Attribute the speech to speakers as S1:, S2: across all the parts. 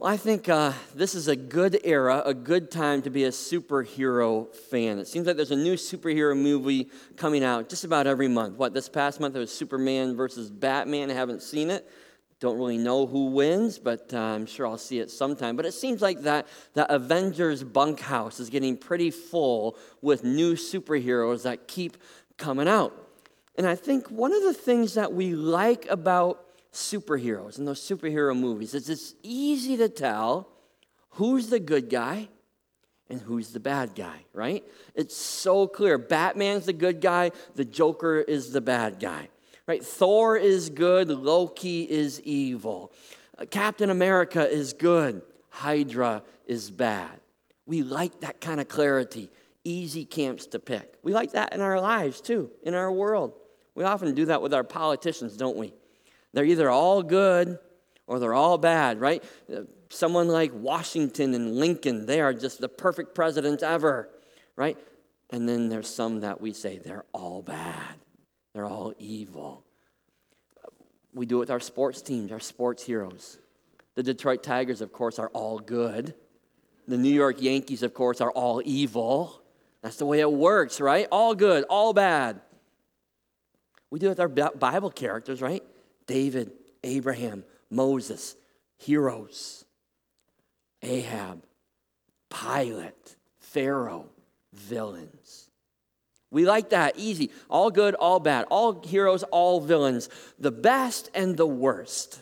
S1: Well, I think uh, this is a good era, a good time to be a superhero fan. It seems like there's a new superhero movie coming out just about every month. What, this past month it was Superman versus Batman. I haven't seen it. Don't really know who wins, but uh, I'm sure I'll see it sometime. But it seems like that the Avengers bunkhouse is getting pretty full with new superheroes that keep coming out. And I think one of the things that we like about superheroes and those superhero movies is it's easy to tell who's the good guy and who's the bad guy, right? It's so clear. Batman's the good guy, the Joker is the bad guy, right? Thor is good, Loki is evil. Uh, Captain America is good, Hydra is bad. We like that kind of clarity, easy camps to pick. We like that in our lives too, in our world. We often do that with our politicians, don't we? They're either all good or they're all bad, right? Someone like Washington and Lincoln, they are just the perfect presidents ever, right? And then there's some that we say they're all bad, they're all evil. We do it with our sports teams, our sports heroes. The Detroit Tigers, of course, are all good. The New York Yankees, of course, are all evil. That's the way it works, right? All good, all bad. We do it with our Bible characters, right? David, Abraham, Moses, heroes, Ahab, Pilate, Pharaoh, villains. We like that, easy. All good, all bad. All heroes, all villains. The best and the worst.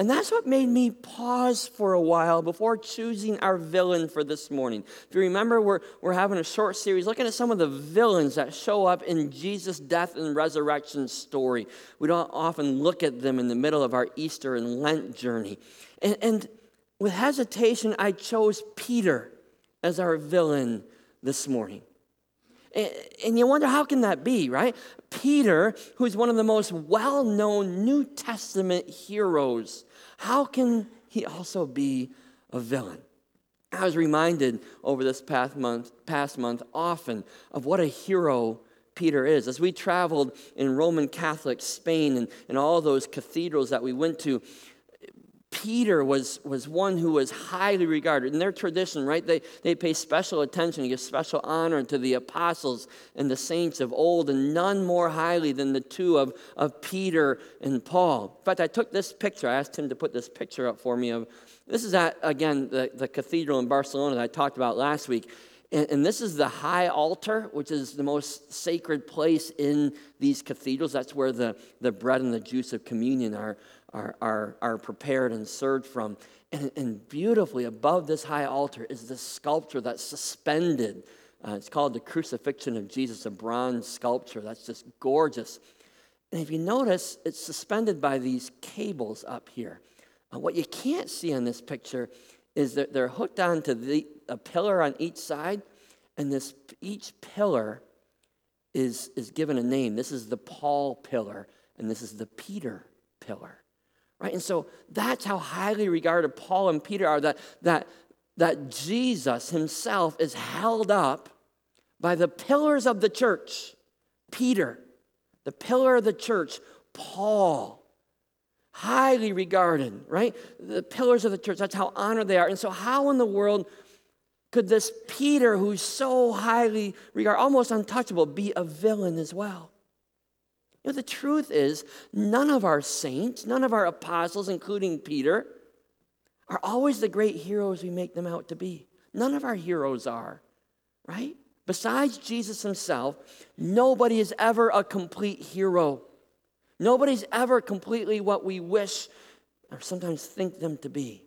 S1: And that's what made me pause for a while before choosing our villain for this morning. If you remember, we're, we're having a short series looking at some of the villains that show up in Jesus' death and resurrection story. We don't often look at them in the middle of our Easter and Lent journey. And, and with hesitation, I chose Peter as our villain this morning. And you wonder how can that be, right? Peter, who's one of the most well-known New Testament heroes, how can he also be a villain? I was reminded over this past month, past month often of what a hero Peter is. As we traveled in Roman Catholic Spain and, and all those cathedrals that we went to, Peter was, was one who was highly regarded. In their tradition, right, they, they pay special attention, give special honor to the apostles and the saints of old, and none more highly than the two of, of Peter and Paul. In fact, I took this picture, I asked him to put this picture up for me of this is at, again, the, the cathedral in Barcelona that I talked about last week. And, and, this is the high altar, which is the most sacred place in these cathedrals. That's where the, the bread and the juice of communion are, are, are, are prepared and served from. And, and beautifully above this high altar is this sculpture that's suspended. Uh, it's called the Crucifixion of Jesus, a bronze sculpture that's just gorgeous. And if you notice, it's suspended by these cables up here. Uh, what you can't see in this picture is that they're hooked onto the, a pillar on each side, and this each pillar is, is given a name. This is the Paul pillar, and this is the Peter pillar. Right? And so that's how highly regarded Paul and Peter are that, that, that Jesus himself is held up by the pillars of the church. Peter, the pillar of the church, Paul, highly regarded, right? The pillars of the church, that's how honored they are. And so, how in the world could this Peter, who's so highly regarded, almost untouchable, be a villain as well? You know, the truth is, none of our saints, none of our apostles, including Peter, are always the great heroes we make them out to be. None of our heroes are, right? Besides Jesus himself, nobody is ever a complete hero. Nobody's ever completely what we wish or sometimes think them to be.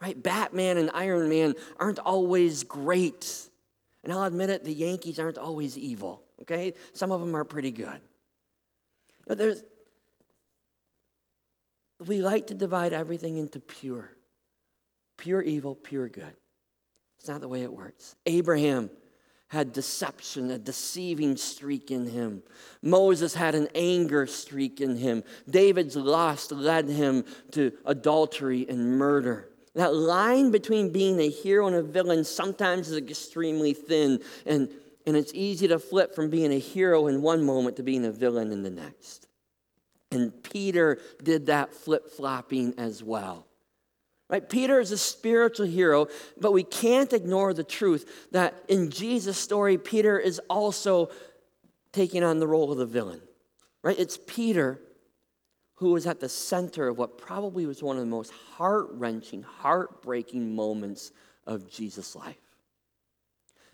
S1: Right? Batman and Iron Man aren't always great. And I'll admit it, the Yankees aren't always evil. Okay? Some of them are pretty good. But there's, we like to divide everything into pure. Pure evil, pure good. It's not the way it works. Abraham had deception, a deceiving streak in him. Moses had an anger streak in him. David's lust led him to adultery and murder. That line between being a hero and a villain sometimes is extremely thin, and and it's easy to flip from being a hero in one moment to being a villain in the next. And Peter did that flip flopping as well. Right? Peter is a spiritual hero, but we can't ignore the truth that in Jesus' story, Peter is also taking on the role of the villain. Right? It's Peter who was at the center of what probably was one of the most heart wrenching, heartbreaking moments of Jesus' life.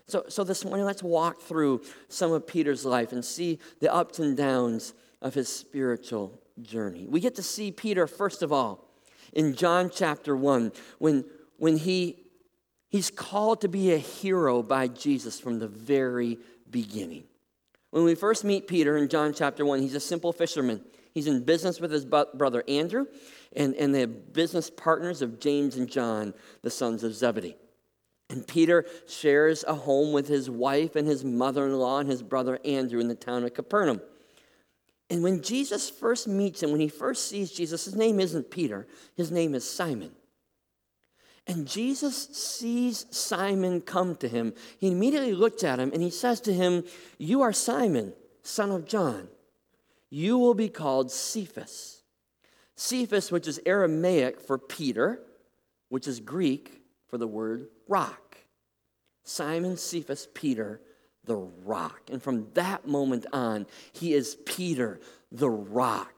S1: So, so this morning, let's walk through some of Peter's life and see the ups and downs of his spiritual journey. We get to see Peter, first of all, in John chapter 1 when, when he, he's called to be a hero by Jesus from the very beginning. When we first meet Peter in John chapter 1, he's a simple fisherman. He's in business with his brother Andrew, and, and they're business partners of James and John, the sons of Zebedee. And Peter shares a home with his wife and his mother in law and his brother Andrew in the town of Capernaum. And when Jesus first meets him, when he first sees Jesus, his name isn't Peter, his name is Simon. And Jesus sees Simon come to him. He immediately looks at him and he says to him, You are Simon, son of John. You will be called Cephas. Cephas, which is Aramaic for Peter, which is Greek for the word rock. Simon Cephas Peter the rock. And from that moment on, he is Peter, the rock.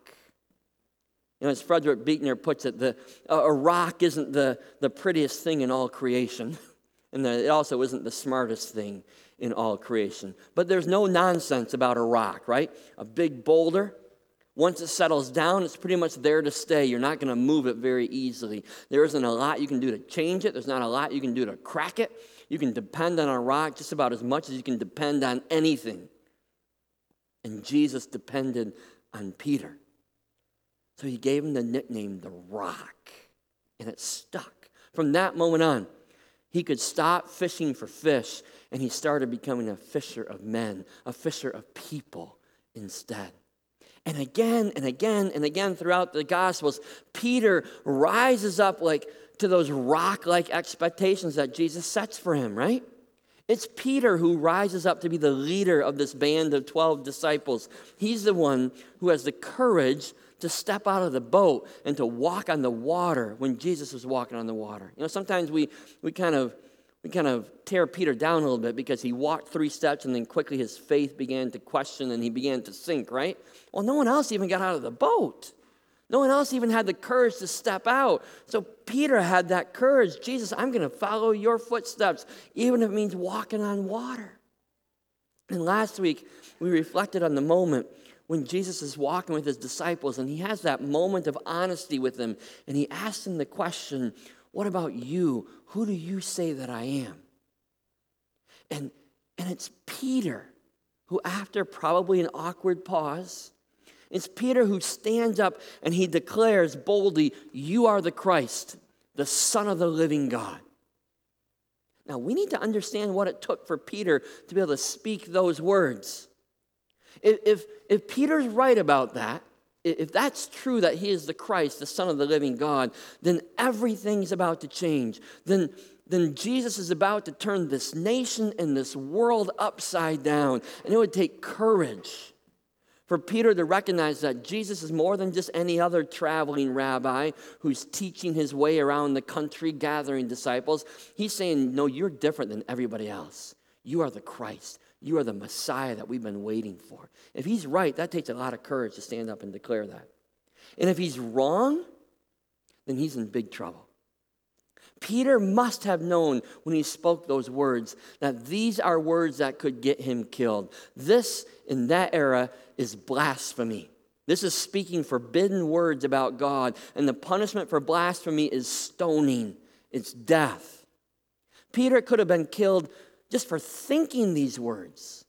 S1: You know, as Frederick Buechner puts it, the, a rock isn't the, the prettiest thing in all creation, and the, it also isn't the smartest thing in all creation. But there's no nonsense about a rock, right? A big boulder, once it settles down, it's pretty much there to stay. You're not going to move it very easily. There isn't a lot you can do to change it, there's not a lot you can do to crack it. You can depend on a rock just about as much as you can depend on anything. And Jesus depended on Peter. So he gave him the nickname the rock, and it stuck. From that moment on, he could stop fishing for fish and he started becoming a fisher of men, a fisher of people instead. And again and again and again throughout the Gospels, Peter rises up like to those rock like expectations that Jesus sets for him, right? It's Peter who rises up to be the leader of this band of 12 disciples. He's the one who has the courage to step out of the boat and to walk on the water when Jesus was walking on the water. You know, sometimes we, we kind of we kind of tear Peter down a little bit because he walked three steps and then quickly his faith began to question and he began to sink, right? Well, no one else even got out of the boat. No one else even had the courage to step out. So Peter had that courage. Jesus, I'm going to follow your footsteps, even if it means walking on water. And last week, we reflected on the moment when Jesus is walking with his disciples and he has that moment of honesty with them. And he asks them the question, What about you? Who do you say that I am? And, and it's Peter who, after probably an awkward pause, it's Peter who stands up and he declares boldly, You are the Christ, the Son of the living God. Now, we need to understand what it took for Peter to be able to speak those words. If, if, if Peter's right about that, if that's true that he is the Christ, the Son of the living God, then everything's about to change. Then, then Jesus is about to turn this nation and this world upside down. And it would take courage for Peter to recognize that Jesus is more than just any other traveling rabbi who's teaching his way around the country gathering disciples. He's saying, No, you're different than everybody else. You are the Christ. You are the Messiah that we've been waiting for. If he's right, that takes a lot of courage to stand up and declare that. And if he's wrong, then he's in big trouble. Peter must have known when he spoke those words that these are words that could get him killed. This, in that era, is blasphemy. This is speaking forbidden words about God, and the punishment for blasphemy is stoning, it's death. Peter could have been killed just for thinking these words,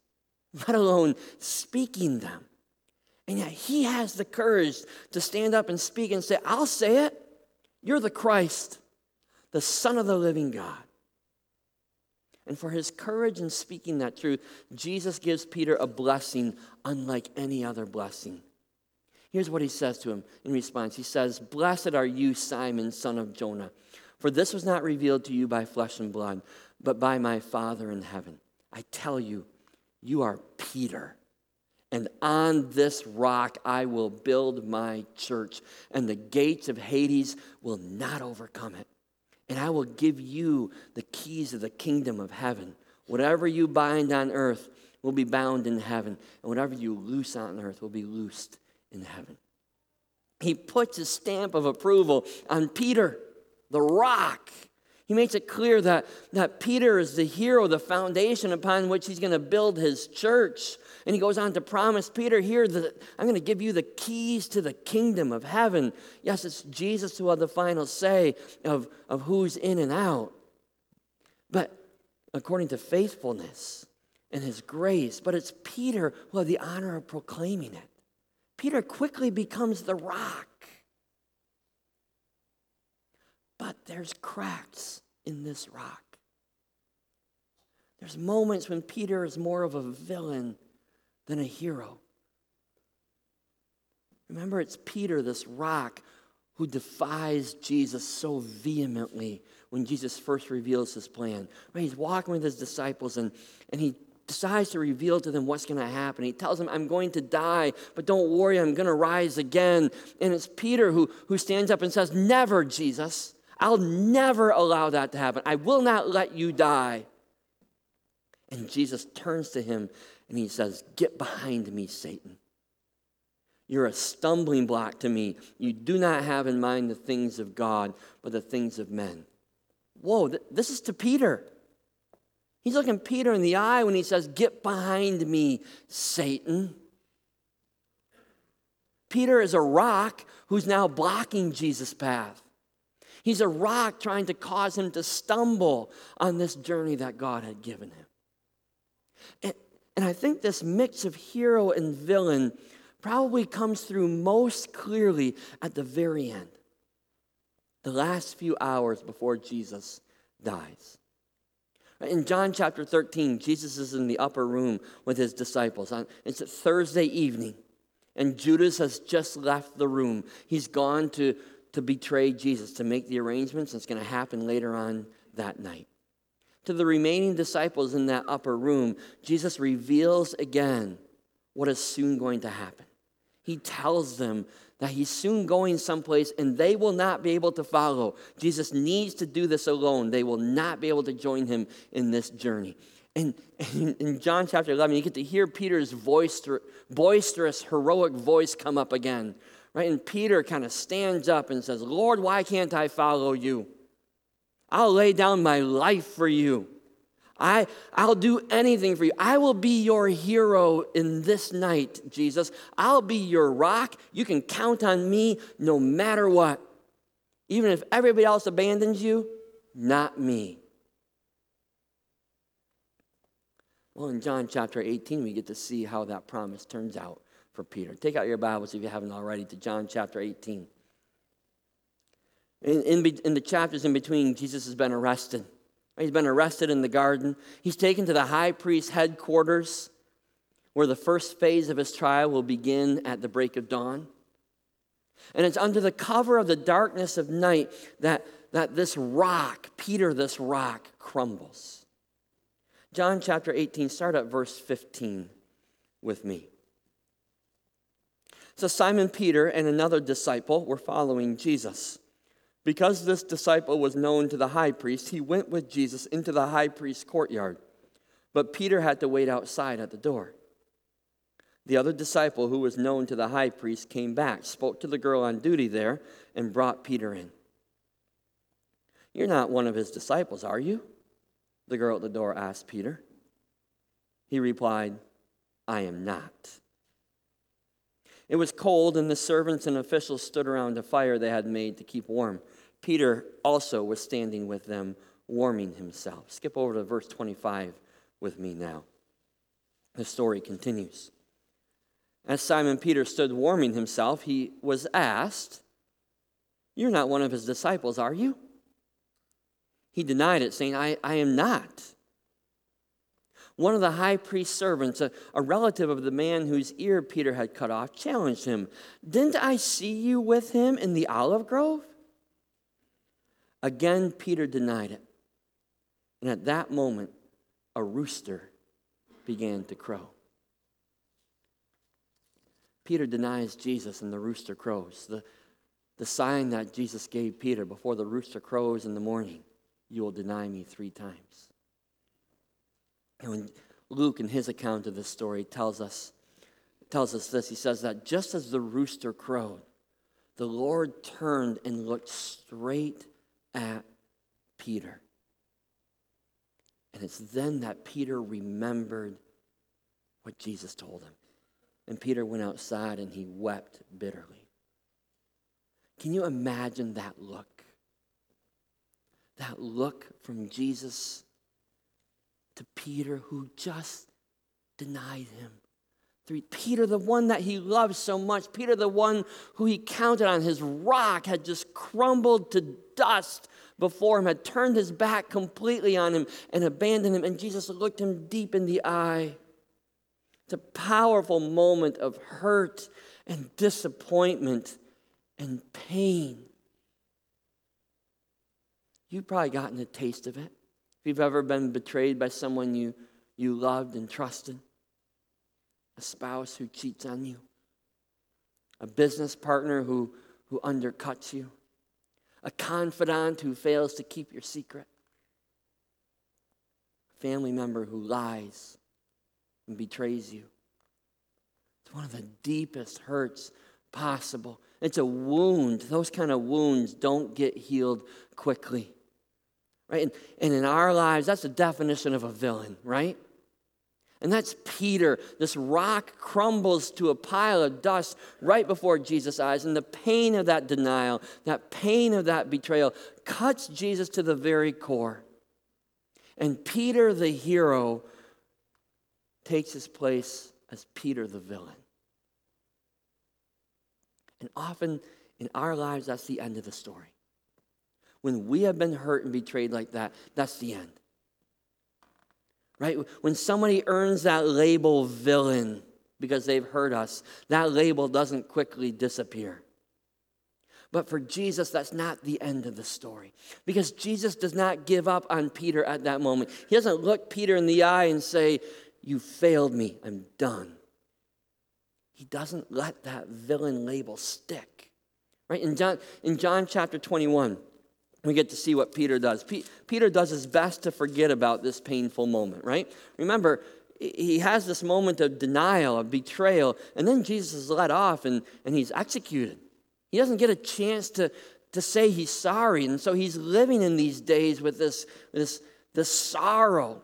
S1: let alone speaking them. And yet he has the courage to stand up and speak and say, I'll say it. You're the Christ the Son of the living God. And for his courage in speaking that truth, Jesus gives Peter a blessing unlike any other blessing. Here's what he says to him in response He says, Blessed are you, Simon, son of Jonah, for this was not revealed to you by flesh and blood, but by my Father in heaven. I tell you, you are Peter. And on this rock I will build my church, and the gates of Hades will not overcome it. and I will give you the keys of the kingdom of heaven. Whatever you bind on earth will be bound in heaven, and whatever you loose on earth will be loosed in heaven. He puts his stamp of approval on Peter, the rock. He makes it clear that, that Peter is the hero, the foundation upon which he's going to build his church. And he goes on to promise Peter here that I'm going to give you the keys to the kingdom of heaven. Yes, it's Jesus who have the final say of, of who's in and out. But according to faithfulness and his grace, but it's Peter who had the honor of proclaiming it. Peter quickly becomes the rock. But there's cracks in this rock. There's moments when Peter is more of a villain than a hero. Remember, it's Peter, this rock, who defies Jesus so vehemently when Jesus first reveals his plan. Right? He's walking with his disciples and, and he decides to reveal to them what's going to happen. He tells them, I'm going to die, but don't worry, I'm going to rise again. And it's Peter who, who stands up and says, Never, Jesus. I'll never allow that to happen. I will not let you die. And Jesus turns to him and he says, Get behind me, Satan. You're a stumbling block to me. You do not have in mind the things of God, but the things of men. Whoa, th- this is to Peter. He's looking Peter in the eye when he says, Get behind me, Satan. Peter is a rock who's now blocking Jesus' path. He's a rock trying to cause him to stumble on this journey that God had given him. And, and I think this mix of hero and villain probably comes through most clearly at the very end, the last few hours before Jesus dies. In John chapter 13, Jesus is in the upper room with his disciples. Uh, it's a Thursday evening, and Judas has just left the room. He's gone to, to betray Jesus, to make the arrangements. It's going to happen later on that night. To the remaining disciples in that upper room, Jesus reveals again what is soon going to happen. He tells them that he's soon going someplace and they will not be able to follow. Jesus needs to do this alone. They will not be able to join him in this journey. And, in John chapter 11, you get to hear Peter's boisterous, heroic voice come up again. Right? And Peter kind of stands up and says, Lord, why can't I follow you? I'll lay down my life for you. I, I'll do anything for you. I will be your hero in this night, Jesus. I'll be your rock. You can count on me no matter what. Even if everybody else abandons you, not me. Well, in John chapter 18, we get to see how that promise turns out for Peter. Take out your Bibles if you haven't already to John chapter 18. In, in, in, the chapters in between, Jesus has been arrested. He's been arrested in the garden. He's taken to the high priest's headquarters, where the first phase of his trial will begin at the break of dawn. And it's under the cover of the darkness of night that, that this rock, Peter, this rock, crumbles. John chapter 18, start at verse 15 with me. So Simon Peter and another disciple were following Jesus. Because this disciple was known to the high priest, he went with Jesus into the high priest's courtyard. But Peter had to wait outside at the door. The other disciple, who was known to the high priest, came back, spoke to the girl on duty there, and brought Peter in. You're not one of his disciples, are you? The girl at the door asked Peter. He replied, I am not. It was cold, and the servants and officials stood around a fire they had made to keep warm. Peter also was standing with them, warming himself. Skip over to verse 25 with me now. The story continues. As Simon Peter stood warming himself, he was asked, You're not one of his disciples, are you? He denied it, saying, I, I am not. One of the high priest's servants, a, a relative of the man whose ear Peter had cut off, challenged him, Didn't I see you with him in the olive grove? Again, Peter denied it. And at that moment, a rooster began to crow. Peter denies Jesus, and the rooster crows. The, the sign that Jesus gave Peter before the rooster crows in the morning, you will deny me three times. And when Luke, in his account of this story, tells us, tells us this, he says that just as the rooster crowed, the Lord turned and looked straight at Peter. And it's then that Peter remembered what Jesus told him. And Peter went outside and he wept bitterly. Can you imagine that look? That look from Jesus to Peter, who just denied him. Three, Peter, the one that he loved so much, Peter, the one who he counted on, his rock had just crumbled to dust before him, had turned his back completely on him and abandoned him. And Jesus looked him deep in the eye. It's a powerful moment of hurt and disappointment and pain. You've probably gotten a taste of it. If you've ever been betrayed by someone you, you loved and trusted, a spouse who cheats on you, a business partner who, who undercuts you, a confidant who fails to keep your secret, a family member who lies and betrays you. It's one of the deepest hurts possible. It's a wound. Those kind of wounds don't get healed quickly. Right? And, and in our lives, that's the definition of a villain, right? And that's Peter. This rock crumbles to a pile of dust right before Jesus' eyes. And the pain of that denial, that pain of that betrayal, cuts Jesus to the very core. And Peter, the hero, takes his place as Peter, the villain. And often in our lives, that's the end of the story. When we have been hurt and betrayed like that, that's the end right? When somebody earns that label villain because they've hurt us, that label doesn't quickly disappear. But for Jesus, that's not the end of the story. Because Jesus does not give up on Peter at that moment. He doesn't look Peter in the eye and say, You failed me, I'm done. He doesn't let that villain label stick. Right? In John, in John chapter 21, we get to see what Peter does. Peter does his best to forget about this painful moment, right? Remember, he has this moment of denial, of betrayal, and then Jesus is let off and, and he's executed. He doesn't get a chance to, to say he's sorry. And so he's living in these days with this, this, this sorrow,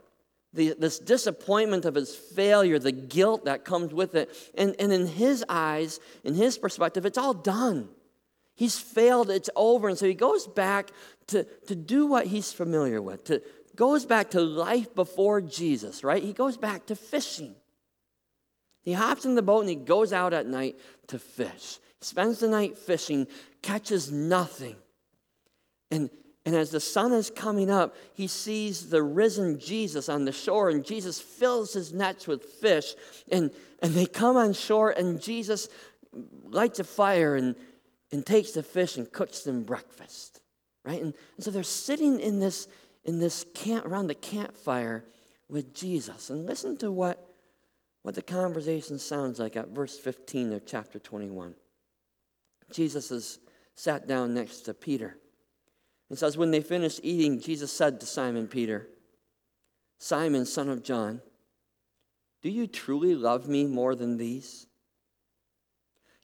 S1: the, this disappointment of his failure, the guilt that comes with it. And, and in his eyes, in his perspective, it's all done. He's failed, it's over. And so he goes back to, to do what he's familiar with, to goes back to life before Jesus, right? He goes back to fishing. He hops in the boat and he goes out at night to fish. He spends the night fishing, catches nothing. And, and as the sun is coming up, he sees the risen Jesus on the shore, and Jesus fills his nets with fish. And, and they come on shore, and Jesus lights a fire and and takes the fish and cooks them breakfast, right? And, and so they're sitting in this, in this camp, around the campfire with Jesus. And listen to what, what the conversation sounds like at verse 15 of chapter 21. Jesus is sat down next to Peter. It says, When they finished eating, Jesus said to Simon Peter, Simon, son of John, do you truly love me more than these?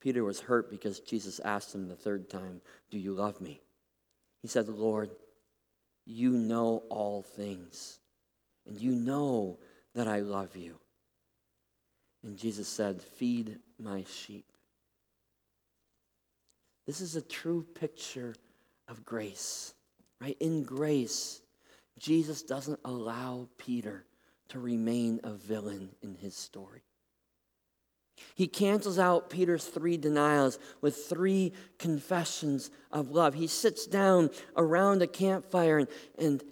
S1: Peter was hurt because Jesus asked him the third time, Do you love me? He said, Lord, you know all things, and you know that I love you. And Jesus said, Feed my sheep. This is a true picture of grace, right? In grace, Jesus doesn't allow Peter to remain a villain in his story. He cancels out Peter's three denials with three confessions of love. He sits down around a campfire and, and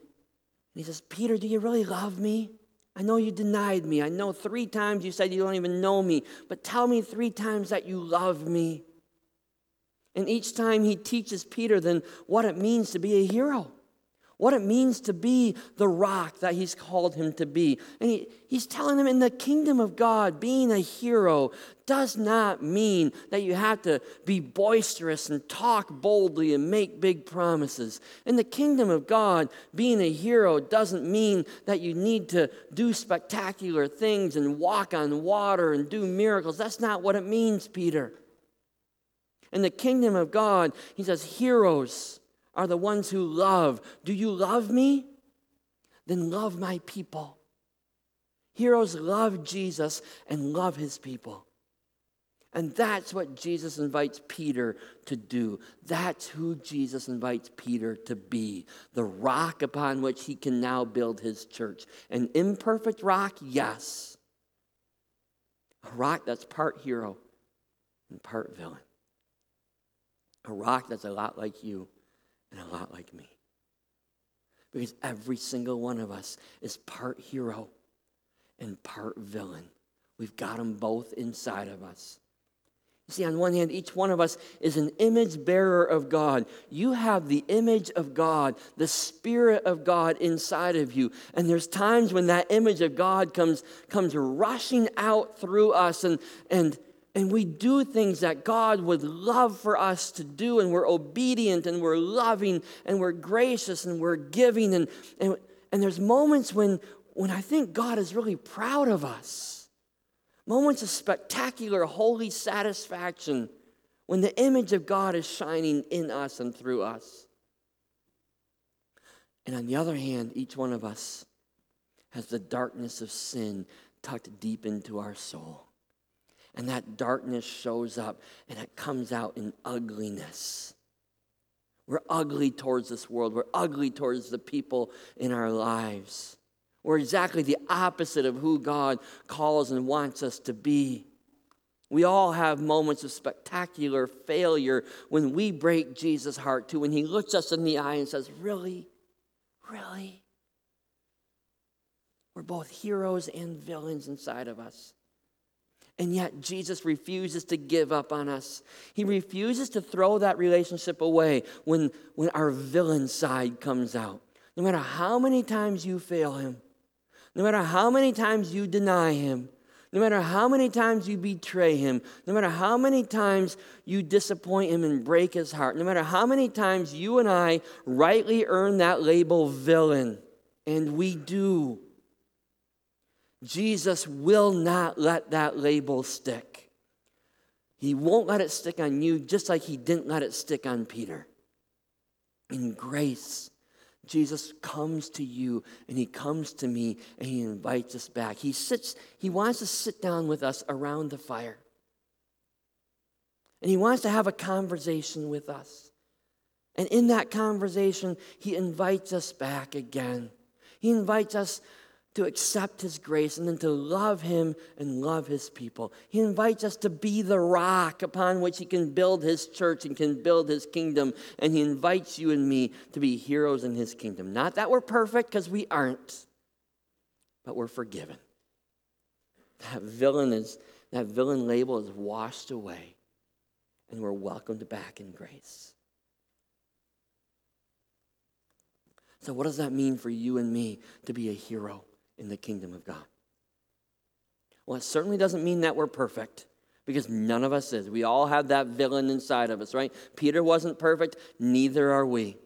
S1: he says, Peter, do you really love me? I know you denied me. I know three times you said you don't even know me, but tell me three times that you love me. And each time he teaches Peter then what it means to be a hero what it means to be the rock that he's called him to be. And he, he's telling him in the kingdom of God, being a hero does not mean that you have to be boisterous and talk boldly and make big promises. In the kingdom of God, being a hero doesn't mean that you need to do spectacular things and walk on water and do miracles. That's not what it means, Peter. In the kingdom of God, he says, heroes are the ones who love. Do you love me? Then love my people. Heroes love Jesus and love his people. And that's what Jesus invites Peter to do. That's who Jesus invites Peter to be the rock upon which he can now build his church. An imperfect rock, yes. A rock that's part hero and part villain. A rock that's a lot like you and a lot like me. Because every single one of us is part hero and part villain. We've got them both inside of us. You see, on one hand, each one of us is an image bearer of God. You have the image of God, the Spirit of God inside of you. And there's times when that image of God comes, comes rushing out through us and, and and we do things that God would love for us to do, and we're obedient and we're loving and we're gracious and we're giving. And, and, and there's moments when, when I think God is really proud of us. Moments of spectacular, holy satisfaction when the image of God is shining in us and through us. And on the other hand, each one of us has the darkness of sin tucked deep into our soul. And that darkness shows up and it comes out in ugliness. We're ugly towards this world. We're ugly towards the people in our lives. We're exactly the opposite of who God calls and wants us to be. We all have moments of spectacular failure when we break Jesus' heart too, when he looks us in the eye and says, Really? Really? We're both heroes and villains inside of us. And yet, Jesus refuses to give up on us. He refuses to throw that relationship away when, when our villain side comes out. No matter how many times you fail Him, no matter how many times you deny Him, no matter how many times you betray Him, no matter how many times you disappoint Him and break His heart, no matter how many times you and I rightly earn that label villain, and we do. Jesus will not let that label stick. He won't let it stick on you, just like he didn't let it stick on Peter. In grace, Jesus comes to you and he comes to me and he invites us back. He sits, he wants to sit down with us around the fire. And he wants to have a conversation with us. And in that conversation, he invites us back again. He invites us to accept His grace and then to love Him and love His people. He invites us to be the rock upon which He can build His church and can build His kingdom. And He invites you and me to be heroes in His kingdom. Not that we're perfect, because we aren't, but we're forgiven. That villain is that villain label is washed away, and we're welcomed back in grace. So, what does that mean for you and me to be a hero? In the kingdom of God. Well, it certainly doesn't mean that we're perfect because none of us is. We all have that villain inside of us, right? Peter wasn't perfect, neither are we.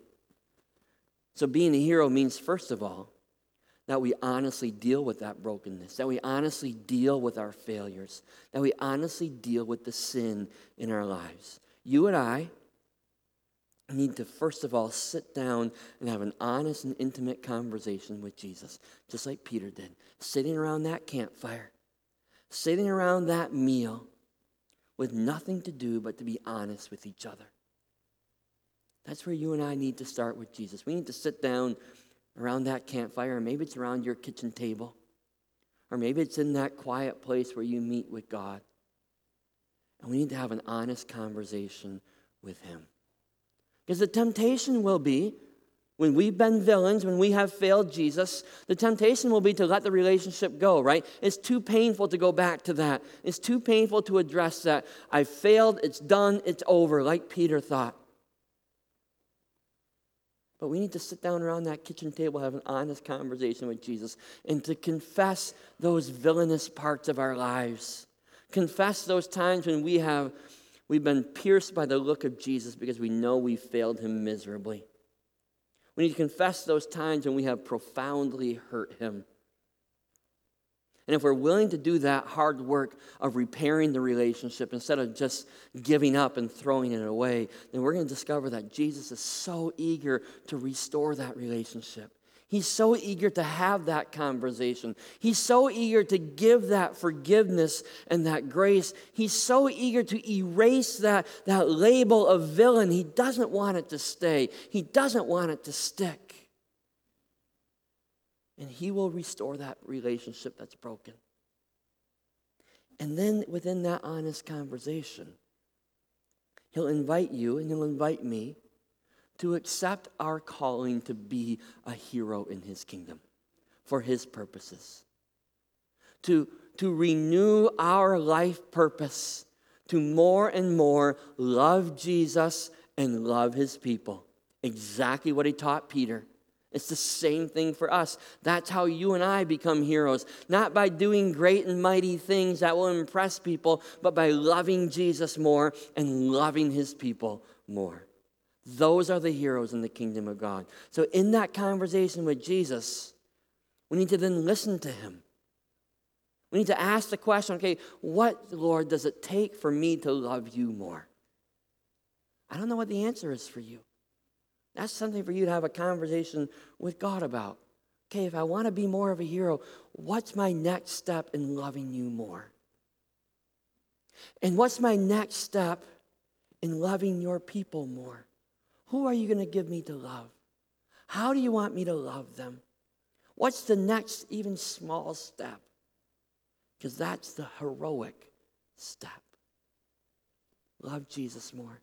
S1: So, being a hero means, first of all, that we honestly deal with that brokenness, that we honestly deal with our failures, that we honestly deal with the sin in our lives. You and I, need to first of all sit down and have an honest and intimate conversation with Jesus, just like Peter did, sitting around that campfire, sitting around that meal with nothing to do but to be honest with each other. That's where you and I need to start with Jesus. We need to sit down around that campfire, or maybe it's around your kitchen table, or maybe it's in that quiet place where you meet with God. And we need to have an honest conversation with Him. Because the temptation will be, when we've been villains, when we have failed Jesus, the temptation will be to let the relationship go, right? It's too painful to go back to that. It's too painful to address that. I failed, it's done, it's over, like Peter thought. But we need to sit down around that kitchen table, have an honest conversation with Jesus, and to confess those villainous parts of our lives. Confess those times when we have we've been pierced by the look of Jesus because we know we failed him miserably. We need to confess those times when we have profoundly hurt him. And if we're willing to do that hard work of repairing the relationship instead of just giving up and throwing it away, then we're going to discover that Jesus is so eager to restore that relationship. He's so eager to have that conversation. He's so eager to give that forgiveness and that grace. He's so eager to erase that, that label of villain. He doesn't want it to stay, he doesn't want it to stick and He will restore that relationship that's broken. And then within that honest conversation, He'll invite you and He'll invite me to accept our calling to be a hero in His kingdom for His purposes, to, to renew our life purpose, to more and more love Jesus and love His people. Exactly what He taught Peter it's the same thing for us. That's how you and I become heroes. Not by doing great and mighty things that will impress people, but by loving Jesus more and loving his people more. Those are the heroes in the kingdom of God. So, in that conversation with Jesus, we need to then listen to him. We need to ask the question okay, what, Lord, does it take for me to love you more? I don't know what the answer is for you. That's something for you to have a conversation with God about. Okay, if I want to be more of a hero, what's my next step in loving you more? And what's my next step in loving your people more? Who are you going to give me to love? How do you want me to love them? What's the next, even small step? Because that's the heroic step. Love Jesus more,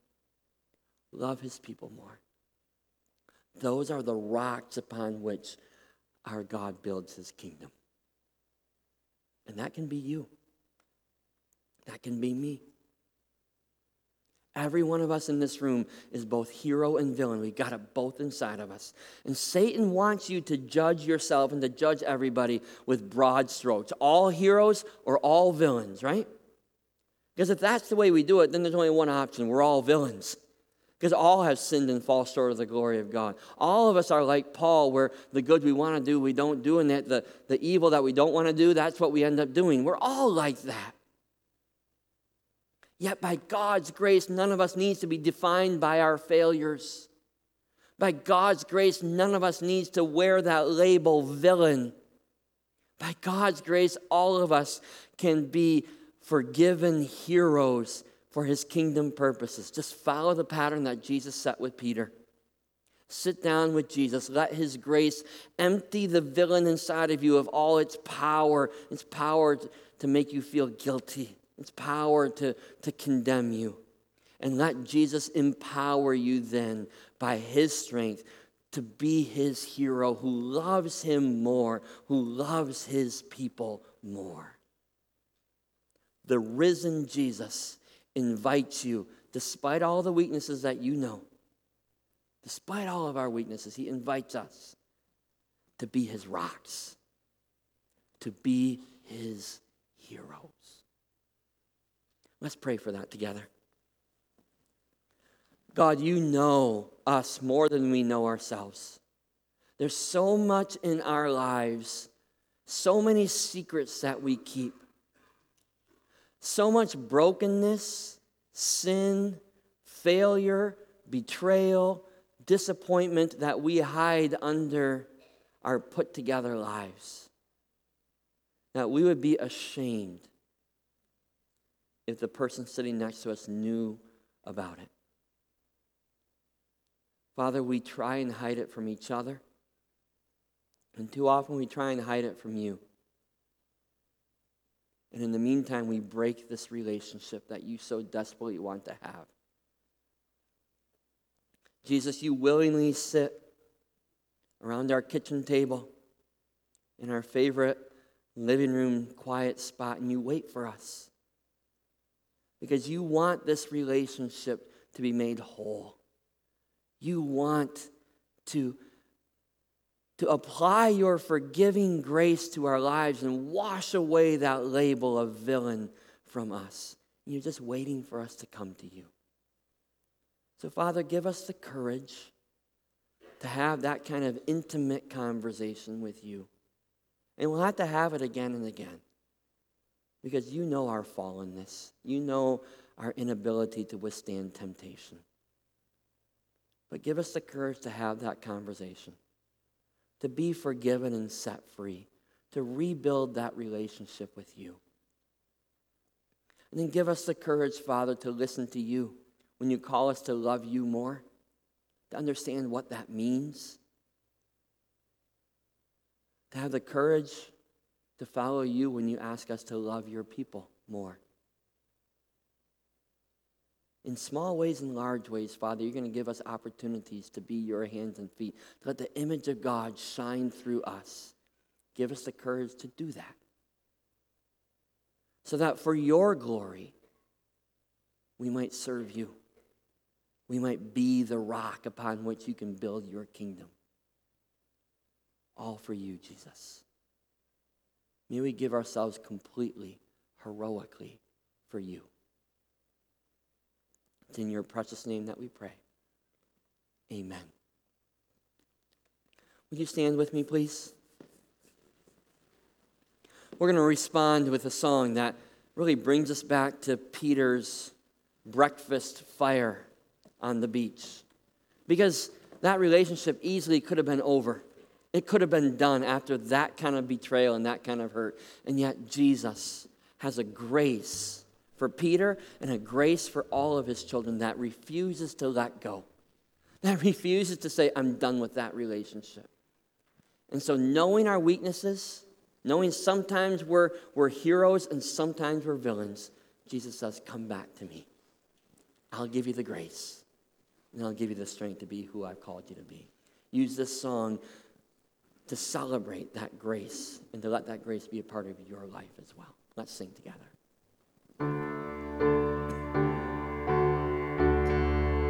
S1: love his people more. Those are the rocks upon which our God builds his kingdom. And that can be you. That can be me. Every one of us in this room is both hero and villain. We got it both inside of us. And Satan wants you to judge yourself and to judge everybody with broad strokes all heroes or all villains, right? Because if that's the way we do it, then there's only one option we're all villains. Because all have sinned and fall short of the glory of God. All of us are like Paul, where the good we want to do, we don't do, and that the, the evil that we don't want to do, that's what we end up doing. We're all like that. Yet, by God's grace, none of us needs to be defined by our failures. By God's grace, none of us needs to wear that label villain. By God's grace, all of us can be forgiven heroes for his kingdom purposes. Just follow the pattern that Jesus set with Peter. Sit down with Jesus. Let his grace empty the villain inside of you of all its power, its power to make you feel guilty, its power to, to condemn you. And let Jesus empower you then by his strength to be his hero who loves him more, who loves his people more. The risen Jesus invites you, despite all the weaknesses that you know, despite all of our weaknesses, He invites us to be His rocks, to be His heroes. Let's pray for that together. God, you know us more than we know ourselves. There's so much in our lives, so many secrets that we keep so much brokenness, sin, failure, betrayal, disappointment that we hide under our put together lives. That we would be ashamed if the person sitting next to us knew about it. Father, we try and hide it from each other, and too often we try and hide it from you. And in the meantime, we break this relationship that you so desperately want to have. Jesus, you willingly sit around our kitchen table in our favorite living room quiet spot and you wait for us because you want this relationship to be made whole. You want to, to apply your forgiving grace to our lives and wash away that label of villain from us. You're just waiting for us to come to you. So, Father, give us the courage to have that kind of intimate conversation with you. And we'll have to have it again and again because you know our fallenness, you know our inability to withstand temptation. But give us the courage to have that conversation, to be forgiven and set free, to rebuild that relationship with you. And then give us the courage, Father, to listen to you when you call us to love you more, to understand what that means, to have the courage to follow you when you ask us to love your people more. In small ways and large ways, Father, you're going to give us opportunities to be your hands and feet, to let the image of God shine through us. Give us the courage to do that. So that for your glory, we might serve you we might be the rock upon which you can build your kingdom. All for you, Jesus. May we give ourselves completely, heroically for you. It's in your precious name that we pray. Amen. Would you stand with me, please? We're going to respond with a song that really brings us back to Peter's breakfast fire on the beach. Because that relationship easily could have been over. It could have been done after that kind of betrayal and that kind of hurt. And yet, Jesus has a grace for Peter and a grace for all of his children that refuses to let go, that refuses to say, I'm done with that relationship. And so, knowing our weaknesses, knowing sometimes we're, we're heroes and sometimes we're villains, Jesus says, Come back to me. I'll give you the grace and I'll give you the strength to be who I've called you to be. Use this song to celebrate that grace and to let that grace be a part of your life as well. Let's sing together.